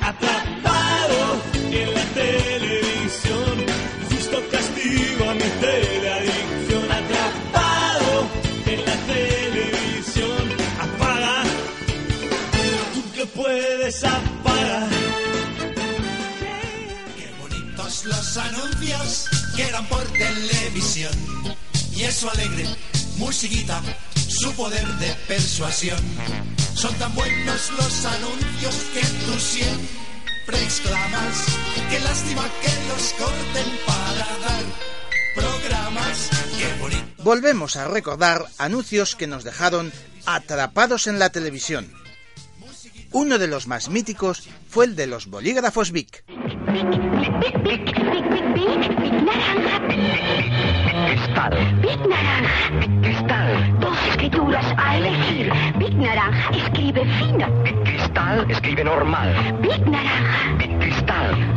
Atrapado en la televisión, justo castigo a mi teleadicción. Atrapado en la televisión, apaga, tú que puedes apagar. Qué bonitos los anuncios que eran por televisión. Y eso alegre, musiquita, su poder de persuasión. Son tan buenos los anuncios que. Qué lástima que los corten para dar programas. Qué bonito. Volvemos a recordar anuncios que nos dejaron atrapados en la televisión. Uno de los más míticos fue el de los bolígrafos Vic. Cristal. Big Naranja. Cristal. Dos escrituras a elegir. Big Naranja escribe fino. Cristal escribe normal. Big Naranja.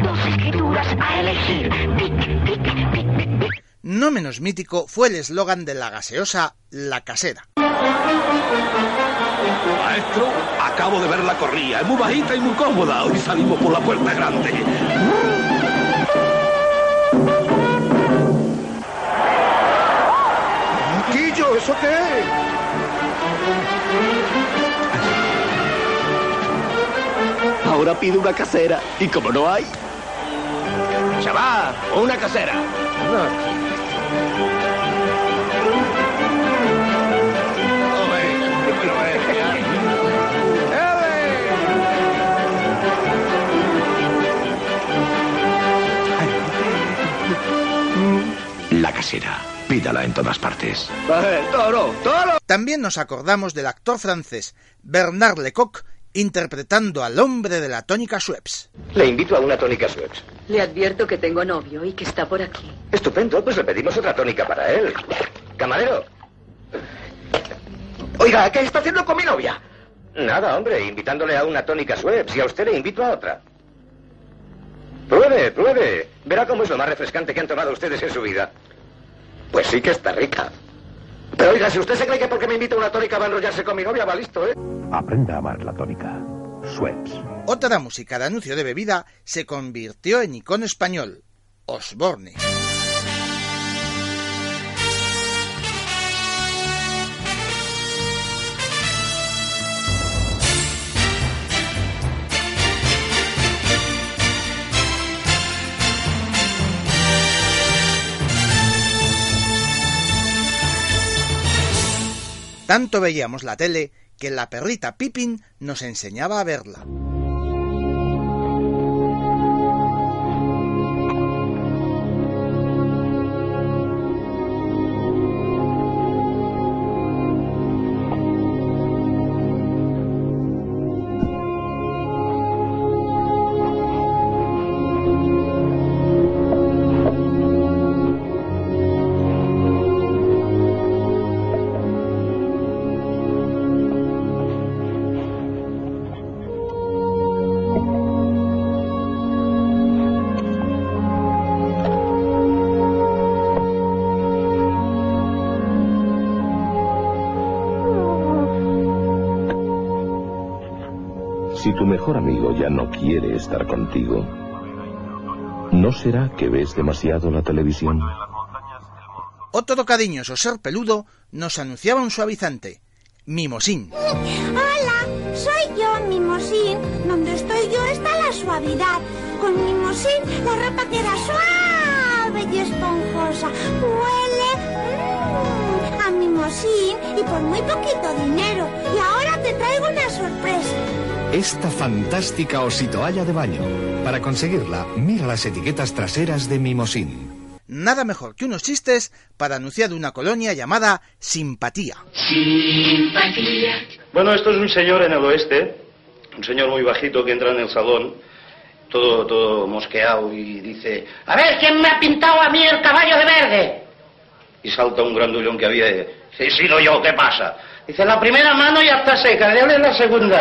Dos escrituras a elegir. Big, big, big. No menos mítico fue el eslogan de la gaseosa La Casera. Maestro, acabo de ver la corría. Es muy bajita y muy cómoda. Hoy salimos por la puerta grande. Quillo, ¿eso qué es? Ahora pido una casera. Y como no hay, Chaval, una casera. la casera. Pídala en todas partes. Toro, toro. También nos acordamos del actor francés Bernard Lecoq interpretando al hombre de la tónica Schweppes. Le invito a una tónica Schweppes. Le advierto que tengo novio y que está por aquí. Estupendo, pues le pedimos otra tónica para él. Camarero. Oiga, ¿qué está haciendo con mi novia? Nada, hombre, invitándole a una tónica Schweppes y a usted le invito a otra. Pruebe, pruebe. Verá cómo es lo más refrescante que han tomado ustedes en su vida. Pues sí que está rica. Pero oiga, si usted se cree que porque me invita a una tónica va a enrollarse con mi novia, va listo, ¿eh? Aprenda a amar la tónica. Schweppes. Otra música de anuncio de bebida se convirtió en icono español. Osborne. Tanto veíamos la tele que la perrita Pippin nos enseñaba a verla. Mejor amigo ya no quiere estar contigo, ¿no será que ves demasiado la televisión? Otro cariñoso ser peludo nos anunciaba un suavizante. Mimosín. Hola, soy yo, Mimosín. Donde estoy yo está la suavidad. Con Mimosín la ropa queda suave y esponjosa. Huele mm, a Mimosín y por muy poquito dinero. Y ahora te traigo una sorpresa. Esta fantástica ositoalla de baño. Para conseguirla, mira las etiquetas traseras de Mimosín. Nada mejor que unos chistes para anunciar una colonia llamada Simpatía. Bueno, esto es un señor en el oeste un señor muy bajito que entra en el salón, todo, todo mosqueado, y dice, a ver, ¿quién me ha pintado a mí el caballo de verde? Y salta un grandullón que había, y dice, sí, sí, no yo, ¿qué pasa? Dice, la primera mano ya está seca, déjale la segunda.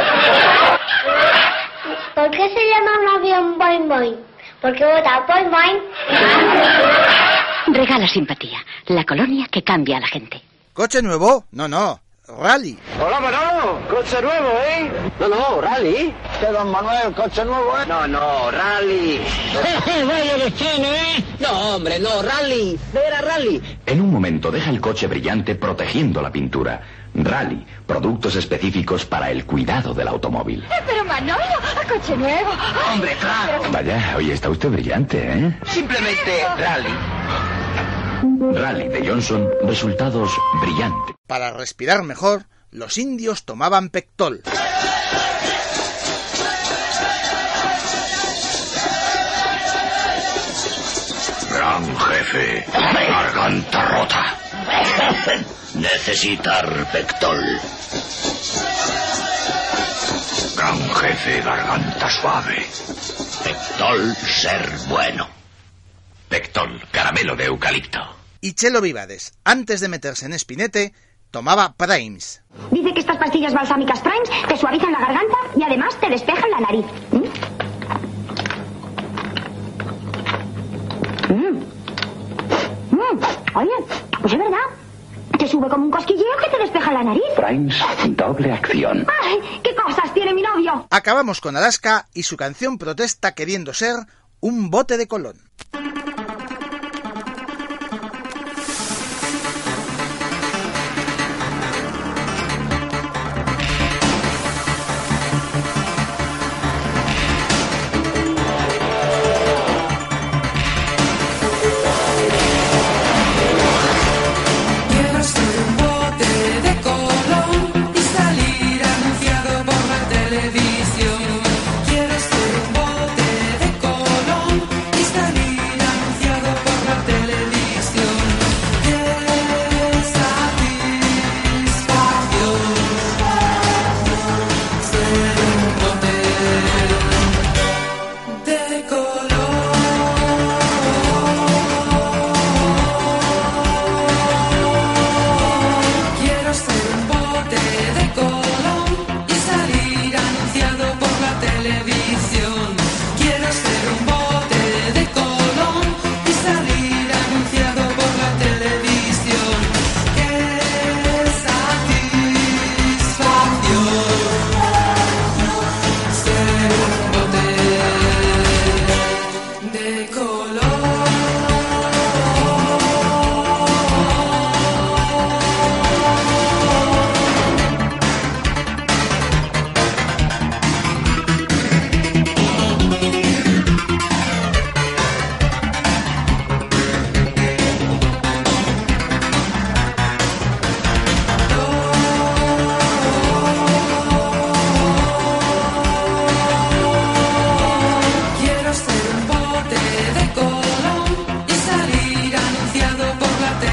¿Por qué se llama un avión Boing Boing? Porque vota Boing Boing. Regala simpatía, la colonia que cambia a la gente. ¿Coche nuevo? No, no. Rally. Hola, Manolo. Coche nuevo, ¿eh? No, no, rally. ¿Qué, don Manuel? ¿Coche nuevo, eh? No, no, rally. Vaya destino, ¿eh? No, hombre, no, rally. Era rally. En un momento deja el coche brillante protegiendo la pintura. Rally, productos específicos para el cuidado del automóvil. Pero Manolo, coche nuevo. Hombre, claro. Vaya, hoy está usted brillante, ¿eh? Simplemente rally. Rally de Johnson, resultados brillantes. Para respirar mejor, los indios tomaban pectol. Gran jefe, garganta rota. Necesitar pectol. Gran jefe, garganta suave. Pectol, ser bueno. Pectol, caramelo de eucalipto. Y Chelo Vivades, antes de meterse en espinete, tomaba Primes. Dice que estas pastillas balsámicas Primes te suavizan la garganta y además te despejan la nariz. ¿Mm? Mm. Mm. Oye, pues es verdad. Te sube como un cosquilleo que te despeja la nariz. Primes, doble acción. ¡Ay! ¿Qué cosas tiene mi novio? Acabamos con Alaska y su canción protesta queriendo ser un bote de colón.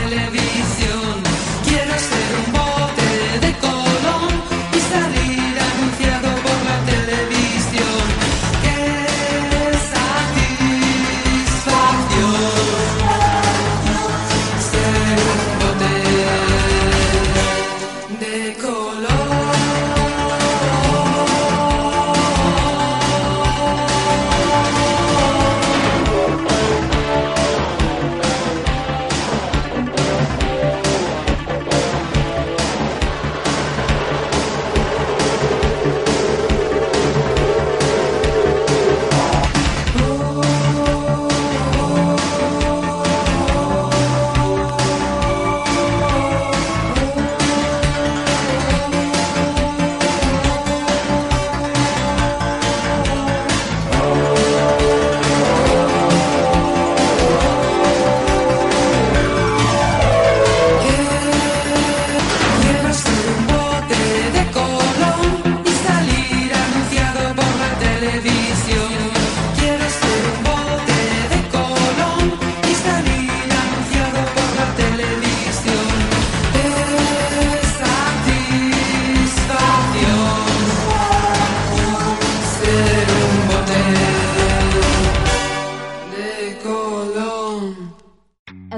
television.